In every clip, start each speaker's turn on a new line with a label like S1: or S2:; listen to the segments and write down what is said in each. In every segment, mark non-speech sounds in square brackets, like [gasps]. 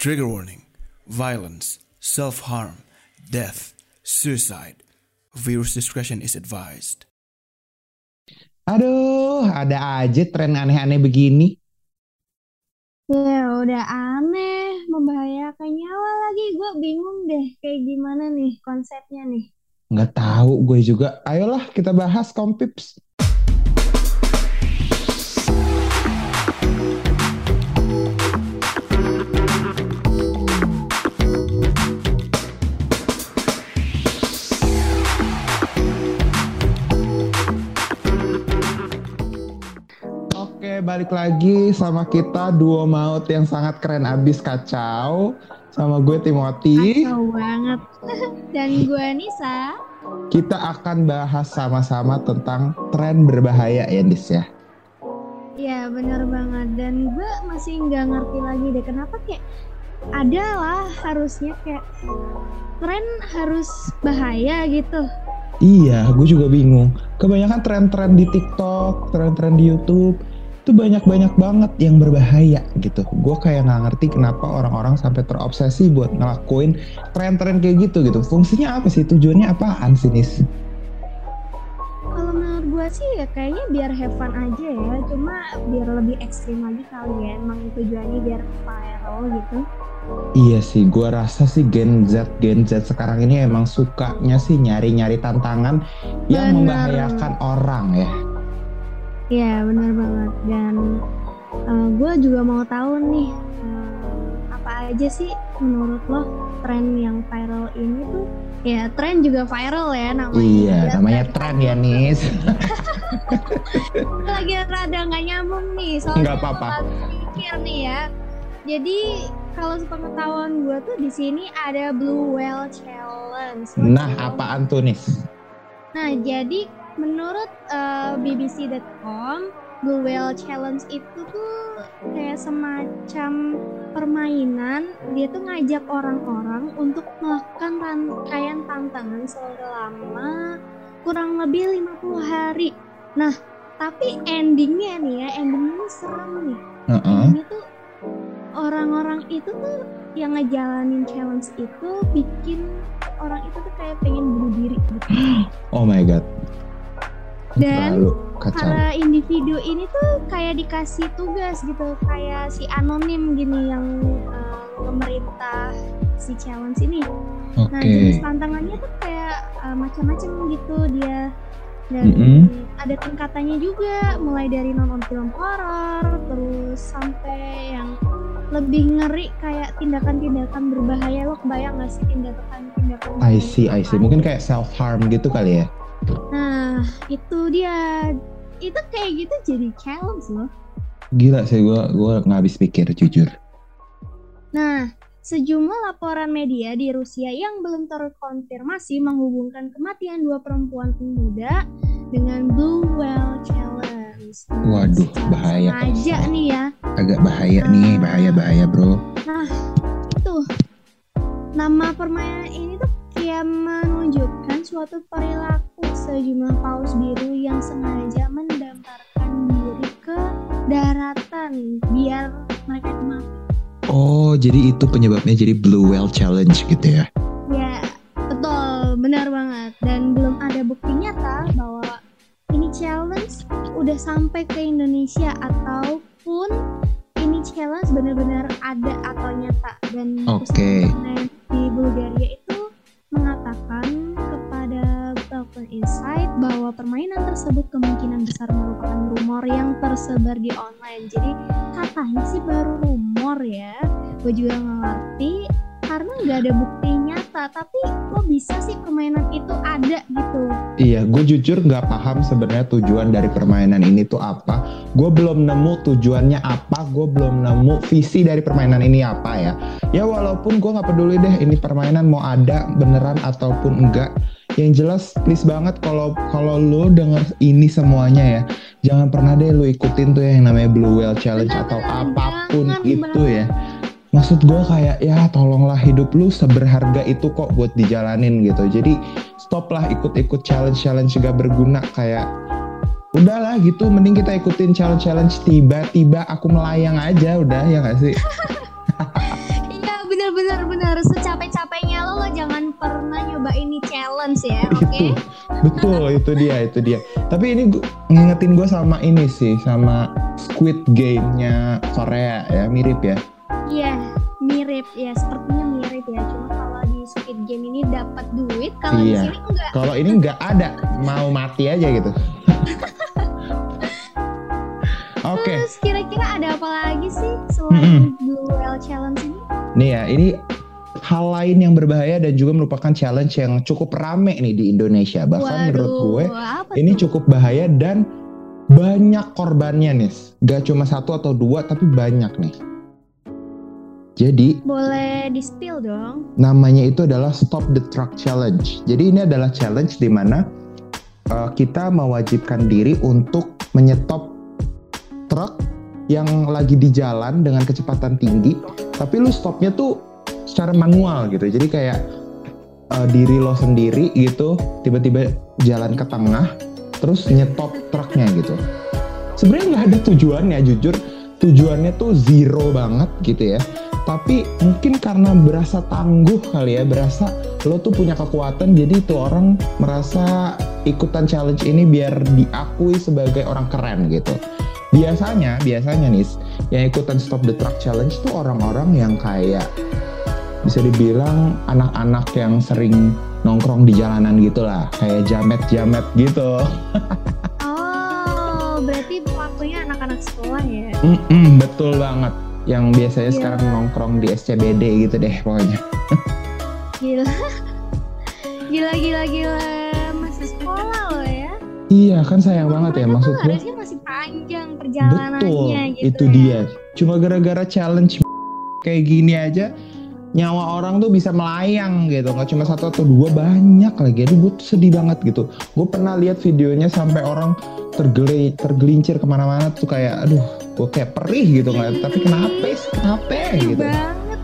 S1: Trigger warning violence, self harm, death, suicide. Virus discretion is advised.
S2: Aduh, ada aja tren aneh-aneh begini.
S3: Ya udah aneh, membahayakan nyawa lagi. Gue bingung deh kayak gimana nih konsepnya nih.
S2: Nggak tahu gue juga. Ayolah kita bahas kompips. Balik lagi sama kita duo maut yang sangat keren abis kacau. Sama gue Timothy.
S3: Kacau banget. [laughs] Dan gue Nisa.
S2: Kita akan bahas sama-sama tentang tren berbahaya ya, Nis ya.
S3: Ya bener banget. Dan gue masih nggak ngerti lagi deh kenapa kayak ada lah harusnya kayak tren harus bahaya gitu.
S2: Iya, gue juga bingung. Kebanyakan tren-tren di TikTok, tren-tren di YouTube, itu banyak-banyak banget yang berbahaya gitu. Gue kayak nggak ngerti kenapa orang-orang sampai terobsesi buat ngelakuin tren-tren kayak gitu gitu. Fungsinya apa sih? Tujuannya apaan sih, Nis?
S3: Kalau menurut gue sih ya kayaknya biar have fun aja ya. Cuma biar lebih ekstrim lagi kali ya. Emang tujuannya biar viral gitu.
S2: Iya sih, gue rasa sih Gen Z, Gen Z sekarang ini emang sukanya sih nyari-nyari tantangan yang
S3: Bener.
S2: membahayakan orang ya.
S3: Iya benar banget dan gue juga mau tahu nih eh, apa aja sih menurut lo tren yang viral ini tuh ya tren juga viral ya namanya
S2: Iya,
S3: juga
S2: namanya tren ya, Nis. [laughs]
S3: Lagi rada nggak nyambung nih soalnya
S2: Nggak apa-apa.
S3: mikir nih ya jadi kalau sepengetahuan gue tuh di sini ada Blue Whale Challenge
S2: Nah, apaan tuh, Nis?
S3: Nah, jadi menurut eh, BBC.com, Blue Whale Challenge itu tuh kayak semacam permainan. Dia tuh ngajak orang-orang untuk melakukan rangkaian tantangan selama kurang lebih 50 hari. Nah, tapi endingnya nih ya, endingnya serem nih.
S2: Heeh.
S3: Endingnya tuh orang-orang itu tuh yang ngejalanin challenge itu bikin orang itu tuh kayak pengen bunuh diri gitu. [gasps]
S2: Oh my god.
S3: Dan
S2: Lalu
S3: para individu ini tuh kayak dikasih tugas gitu kayak si anonim gini yang uh, pemerintah si challenge ini
S2: Oke.
S3: nah jenis tantangannya tuh kayak uh, macam-macam gitu dia dan
S2: Mm-mm.
S3: ada tingkatannya juga mulai dari nonton film horor terus sampai yang lebih ngeri kayak tindakan-tindakan berbahaya lo kebayang gak sih tindakan-tindakan
S2: I see, I see. Mungkin kayak self harm gitu kali ya.
S3: Nah, itu dia. Itu kayak gitu jadi challenge loh.
S2: Gila sih gue gue nggak habis pikir jujur.
S3: Nah, sejumlah laporan media di Rusia yang belum terkonfirmasi menghubungkan kematian dua perempuan pemuda dengan Blue Whale Challenge. Nah,
S2: Waduh, bahaya.
S3: Sengaja nih ya.
S2: Agak bahaya nih, bahaya bahaya bro.
S3: Nah, itu nama permainan ini tuh kayak menunjukkan suatu perilaku sejumlah paus biru yang sengaja mendamparkan diri ke daratan biar mereka itu mati.
S2: Oh jadi itu penyebabnya jadi Blue Whale Challenge gitu ya?
S3: Ya, betul, benar banget. Dan belum ada bukti nyata bahwa ini challenge udah sampai ke Indonesia ataupun ini challenge benar-benar ada atau nyata. Dan internet di Bulgaria permainan tersebut kemungkinan besar merupakan rumor yang tersebar di online. Jadi katanya sih baru rumor ya. Gue juga ngerti karena nggak ada bukti nyata. Tapi kok bisa sih permainan itu ada gitu?
S2: Iya, gue jujur nggak paham sebenarnya tujuan dari permainan ini tuh apa. Gue belum nemu tujuannya apa, gue belum nemu visi dari permainan ini apa ya. Ya walaupun gue nggak peduli deh ini permainan mau ada beneran ataupun enggak. Yang jelas please banget kalau kalau lo denger ini semuanya ya, jangan pernah deh lo ikutin tuh yang namanya Blue Whale Challenge atau
S3: Bener-bener,
S2: apa pun
S3: jangan
S2: itu ya. Maksud gue kayak ya tolonglah hidup lu seberharga itu kok buat dijalanin gitu. Jadi stop lah ikut-ikut challenge-challenge gak berguna kayak udahlah gitu mending kita ikutin challenge-challenge tiba-tiba aku melayang aja udah ya gak sih? [laughs]
S3: Iya bener bener bener secapek capeknya lo lo jangan pernah nyoba ini challenge ya oke
S2: Itu, betul itu dia itu dia. Tapi ini gua, ngingetin gue sama ini sih, sama Squid Game-nya Korea ya, mirip ya.
S3: iya mirip ya sepertinya mirip ya cuma kalau di Squid Game ini dapat duit kalau di
S2: Iya.
S3: sini enggak
S2: Kalau ini nggak ada, mau mati aja gitu. [laughs] Oke,
S3: terus kira-kira ada apa lagi sih selain duel challenge ini
S2: nih ya, ini hal lain yang berbahaya dan juga merupakan challenge yang cukup rame nih di Indonesia. Bahkan menurut gue ini
S3: tuh?
S2: cukup bahaya dan banyak korbannya nih. Gak cuma satu atau dua, tapi banyak nih. Jadi
S3: boleh di spill dong
S2: namanya itu adalah Stop the Truck Challenge. Jadi ini adalah challenge di mana uh, kita mewajibkan diri untuk menyetop truk yang lagi di jalan dengan kecepatan tinggi, tapi lu stopnya tuh secara manual gitu. Jadi kayak uh, diri lo sendiri gitu, tiba-tiba jalan ke tengah, terus nyetop truknya gitu. Sebenarnya nggak ada tujuannya, jujur tujuannya tuh zero banget gitu ya tapi mungkin karena berasa tangguh kali ya berasa lo tuh punya kekuatan jadi itu orang merasa ikutan challenge ini biar diakui sebagai orang keren gitu biasanya biasanya nih yang ikutan stop the truck challenge tuh orang-orang yang kayak bisa dibilang anak-anak yang sering nongkrong di jalanan gitu lah kayak jamet-jamet gitu [laughs]
S3: oh berarti pelakunya anak-anak sekolah ya
S2: Mm-mm, betul banget yang biasanya
S3: Iya.
S2: sekarang nongkrong di SCBD gitu deh pokoknya
S3: gila gila gila gila masih sekolah loh ya
S2: Iya kan sayang banget ya
S3: Mereka
S2: maksud
S3: tuh
S2: gue.
S3: harusnya masih panjang
S2: Betul,
S3: perjalanannya gitu
S2: itu
S3: ya.
S2: dia. Cuma gara-gara challenge kayak gini aja nyawa orang tuh bisa melayang gitu. Nggak cuma satu atau dua banyak lagi. Aduh gue sedih banget gitu. Gue pernah lihat videonya sampai orang tergeli tergelincir ke mana-mana tuh kayak aduh gue kayak perih gitu nggak. Tapi kenapa sih? Kenapa
S3: Sedih
S2: gitu?
S3: banget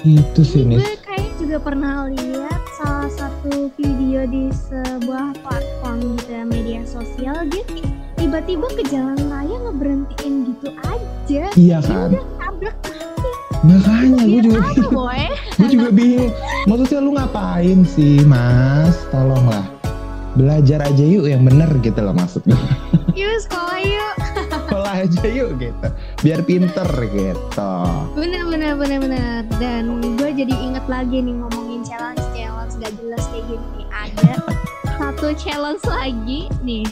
S2: Itu sih nih.
S3: gue kayak juga pernah lihat salah satu video di sebuah platform gitu ya media sosial dia tiba-tiba ke jalan raya ngeberhentiin gitu aja
S2: Iya
S3: Ya
S2: kan.
S3: udah tabrak
S2: Makanya gue
S3: biar
S2: juga [laughs] gue juga bingung. Maksudnya lu ngapain sih mas? Tolonglah. Belajar aja yuk yang bener gitu loh maksudnya [laughs]
S3: yuk sekolah yuk.
S2: Sekolah aja yuk gitu. Biar pinter gitu.
S3: Bener bener bener bener. Dan gue jadi inget lagi nih ngomongin challenge challenge gak jelas kayak gini nih. Ada satu challenge lagi nih.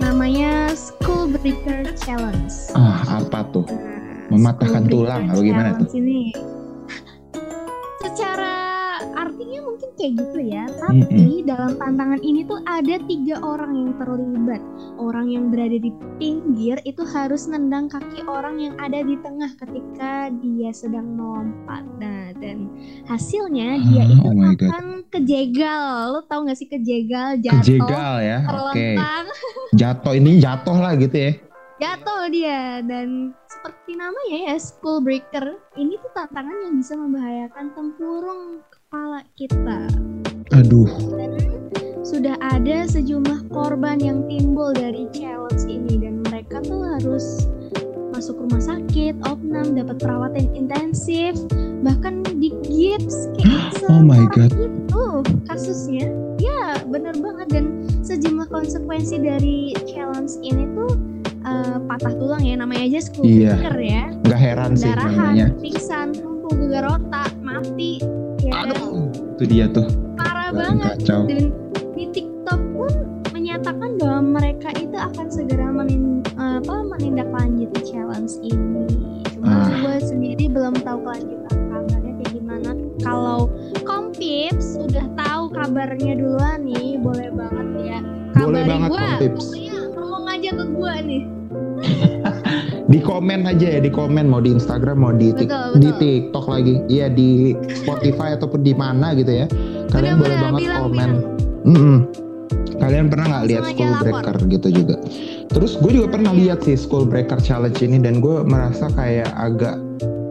S3: Namanya school breaker challenge.
S2: Ah apa tuh?
S3: Nah,
S2: Mematahkan tulang, apa gimana
S3: challenge ini secara artinya mungkin kayak gitu ya tapi dalam tantangan ini tuh ada tiga orang yang terlibat. Orang yang berada di pinggir itu harus nendang kaki orang yang ada di tengah ketika dia sedang melompat. Nah dan hasilnya dia
S2: Ah,
S3: itu
S2: oh my God.
S3: akan kejegal. Lo tau gak sih kejegal jatuh
S2: kejegal ya oke.
S3: terlentang? [laughs]
S2: Jatuh ini jatuh lah gitu ya.
S3: Jatuh dia dan seperti namanya ya school breaker ini tuh tantangan yang bisa membahayakan tempurung kepala kita
S2: aduh
S3: dan sudah ada sejumlah korban yang timbul dari challenge ini dan mereka tuh harus masuk rumah sakit, opnam, dapat perawatan intensif, bahkan di gips kayak [gasps]
S2: Oh my God.
S3: itu kasusnya. Ya, bener banget dan sejumlah konsekuensi dari challenge ini tuh eh, patah tulang ya namanya aja school
S2: Iya.
S3: ya.
S2: nggak heran sih namanya
S3: pingsan, lumpuh, gegar otak, mati. Ya kan?
S2: aduh itu dia tuh
S3: Parah
S2: Paling
S3: banget
S2: kacau
S3: dan di TikTok pun menyatakan bahwa mereka itu akan segera menin- apa menindaklanjuti challenge ini. Cuma
S2: Ah.
S3: gue sendiri belum tahu kelanjutan kabarnya kayak gimana. Kalau Kompips udah tahu kabarnya duluan nih, boleh banget ya.
S2: Boleh
S3: Kabarin
S2: banget,
S3: gua.
S2: Kompips.
S3: Pokoknya ngomong aja ke gue nih.
S2: Di komen aja ya di komen mau di Instagram mau di tik-
S3: Betul,
S2: di
S3: betul.
S2: TikTok lagi iya di Spotify ataupun di mana gitu ya kalian boleh
S3: Bener-bener,
S2: banget
S3: bilang,
S2: komen
S3: bilang.
S2: Mm-mm. kalian pernah nggak lihat School
S3: lapor.
S2: Breaker gitu juga terus gue juga pernah lihat sih School Breaker Challenge ini dan gue merasa kayak agak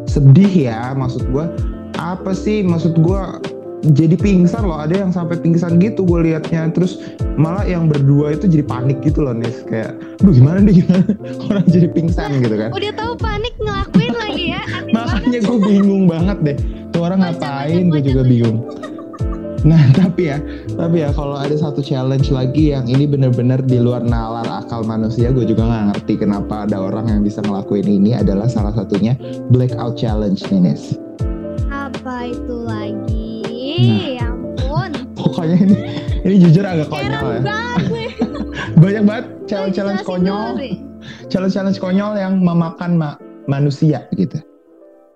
S2: sedih ya maksud gue apa sih maksud gue jadi pingsan loh ada yang sampai pingsan gitu gue liatnya terus malah yang berdua itu jadi panik gitu loh nih kayak duh gimana nih gimana [laughs] orang jadi pingsan gitu kan
S3: Udah tahu panik ngelakuin lagi ya.
S2: Makanya gue bingung banget deh. Tuh orang
S3: Baca,
S2: ngapain gue juga
S3: baca.
S2: bingung. Nah [laughs] tapi ya, tapi ya kalau ada satu challenge lagi yang ini bener-bener di luar nalar akal manusia, gue juga nggak ngerti kenapa ada orang yang bisa ngelakuin ini adalah salah satunya blackout challenge nih Nis.
S3: Apa itu lagi?
S2: Nah.
S3: Ya ampun.
S2: Pokoknya ini ini jujur agak konyol ya. [laughs] Banyak banget challenge-challenge konyol, challenge-challenge konyol yang memakan ma- manusia gitu.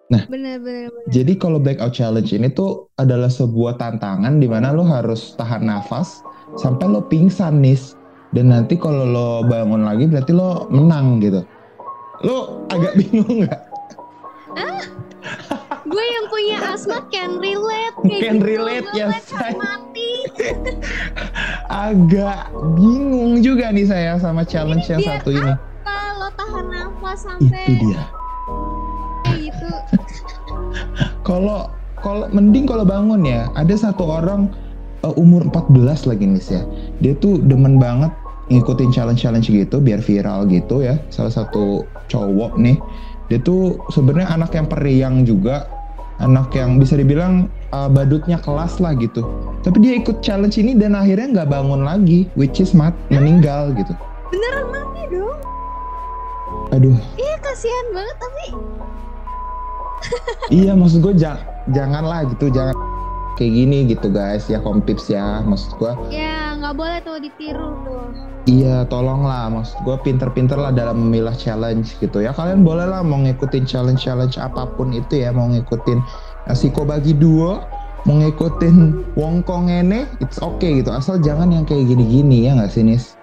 S3: Bener bener bener.
S2: Jadi kalau blackout challenge ini tuh adalah sebuah tantangan di mana lo harus tahan nafas sampai lo pingsan nis. Dan nanti kalau lo bangun lagi berarti lo menang gitu. Lo agak bingung nggak?
S3: Yang punya asma can relate kayak
S2: Can
S3: gitu.
S2: relate, ya,
S3: ngeliat
S2: say.
S3: mati. [laughs]
S2: Agak bingung juga nih saya sama challenge yang
S3: biar
S2: satu ini.
S3: Kalau tahan nafas
S2: Itu
S3: sampai
S2: dia.
S3: kayak gitu. [laughs]
S2: Kalau kalau mending kalau bangun ya, ada satu orang uh, umur 14 lagi nih ya. Dia tuh demen banget ngikutin challenge-challenge gitu biar viral gitu ya. Salah satu cowok nih. Dia tuh sebenarnya anak yang periang juga, anak yang bisa dibilang uh, badutnya kelas lah gitu. Tapi dia ikut challenge ini dan akhirnya nggak bangun lagi, which is mat meninggal gitu.
S3: Beneran mati dong.
S2: Aduh,
S3: Iya kasihan banget tapi [laughs]
S2: iya maksud gue ja- janganlah gitu, jangan kayak gini gitu guys ya kompips ya maksud gue
S3: ya nggak boleh tuh ditiru tuh.
S2: Iya, tolonglah. Maksud gue pinter-pinter lah dalam memilah challenge gitu ya. Kalian boleh lah mau ngikutin challenge-challenge apa pun itu ya. Mau ngikutin uh, Siko bagi duo, mau ngikutin Wongkong ini, it's okay gitu. Asal jangan yang kayak gini-gini ya nggak sih Nis?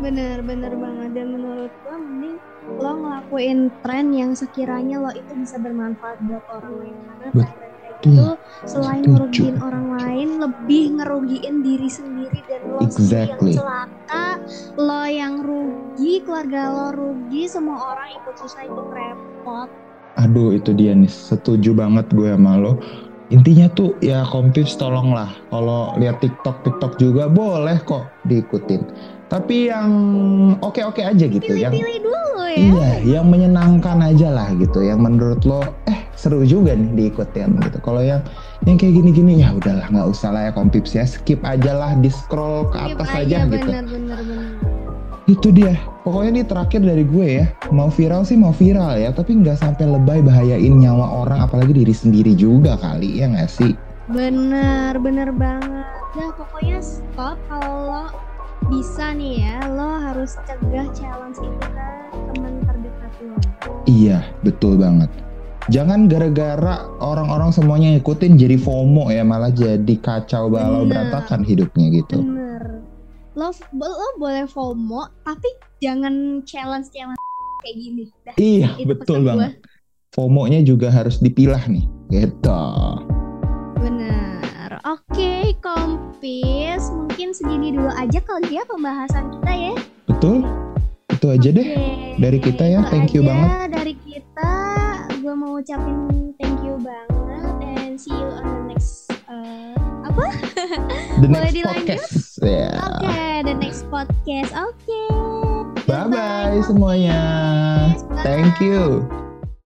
S3: Bener bener banget dan menurut gue mending lo ngelakuin tren yang sekiranya lo itu bisa bermanfaat buat orang lain karena tren gitu selain ngerugiin orang lain lebih ngerugiin diri sendiri dan lo
S2: Exactly.
S3: yang celaka lo yang rugi keluarga lo rugi semua orang ikut susah ikut repot
S2: Aduh itu dia nih. Setuju banget gue sama lo. Intinya tuh ya kompips tolonglah. Kalau lihat TikTok TikTok juga boleh kok diikutin. Tapi yang oke-oke aja gitu. Yang
S3: pilih-pilih dulu ya
S2: Iya, yang menyenangkan aja lah gitu. Yang menurut lo, eh seru juga nih diikutin gitu. Kalau yang yang kayak gini-gini ya udahlah nggak usah lah ya kompips ya. Skip aja lah, di scroll ke
S3: Skip
S2: atas
S3: aja,
S2: aja, gitu.
S3: bener bener bener
S2: Itu dia. Pokoknya ini terakhir dari gue ya. Mau viral sih mau viral ya, tapi nggak sampai lebay bahayain nyawa orang, apalagi diri sendiri juga kali ya nggak sih?
S3: Bener, bener banget. Nah, pokoknya stop kalau bisa nih ya, lo harus cegah challenge itu ke teman terdekat lo.
S2: Iya, betul banget. Jangan gara-gara orang-orang semuanya ngikutin jadi FOMO ya, malah jadi kacau balau
S3: Bener.
S2: berantakan hidupnya gitu.
S3: Bener. Lo, lo boleh FOMO, tapi jangan challenge-challenge kayak gini. Dah,
S2: Iya, betul banget. FOMO-nya juga harus dipilah nih, gitu.
S3: Bener. Oke, kompis. Mungkin segini dulu aja kali ya pembahasan kita ya.
S2: Betul? Itu aja deh.
S3: Oke,
S2: dari kita ya,
S3: itu
S2: thank you
S3: aja
S2: banget.
S3: Dari kita, gue mau ucapin thank you banget and see you on the next uh, apa?
S2: The
S3: Boleh
S2: next
S3: dilanjut?
S2: podcast. Ya.
S3: Oke, the next podcast. Oke.
S2: Bye-bye semuanya.
S3: Bye.
S2: Thank you.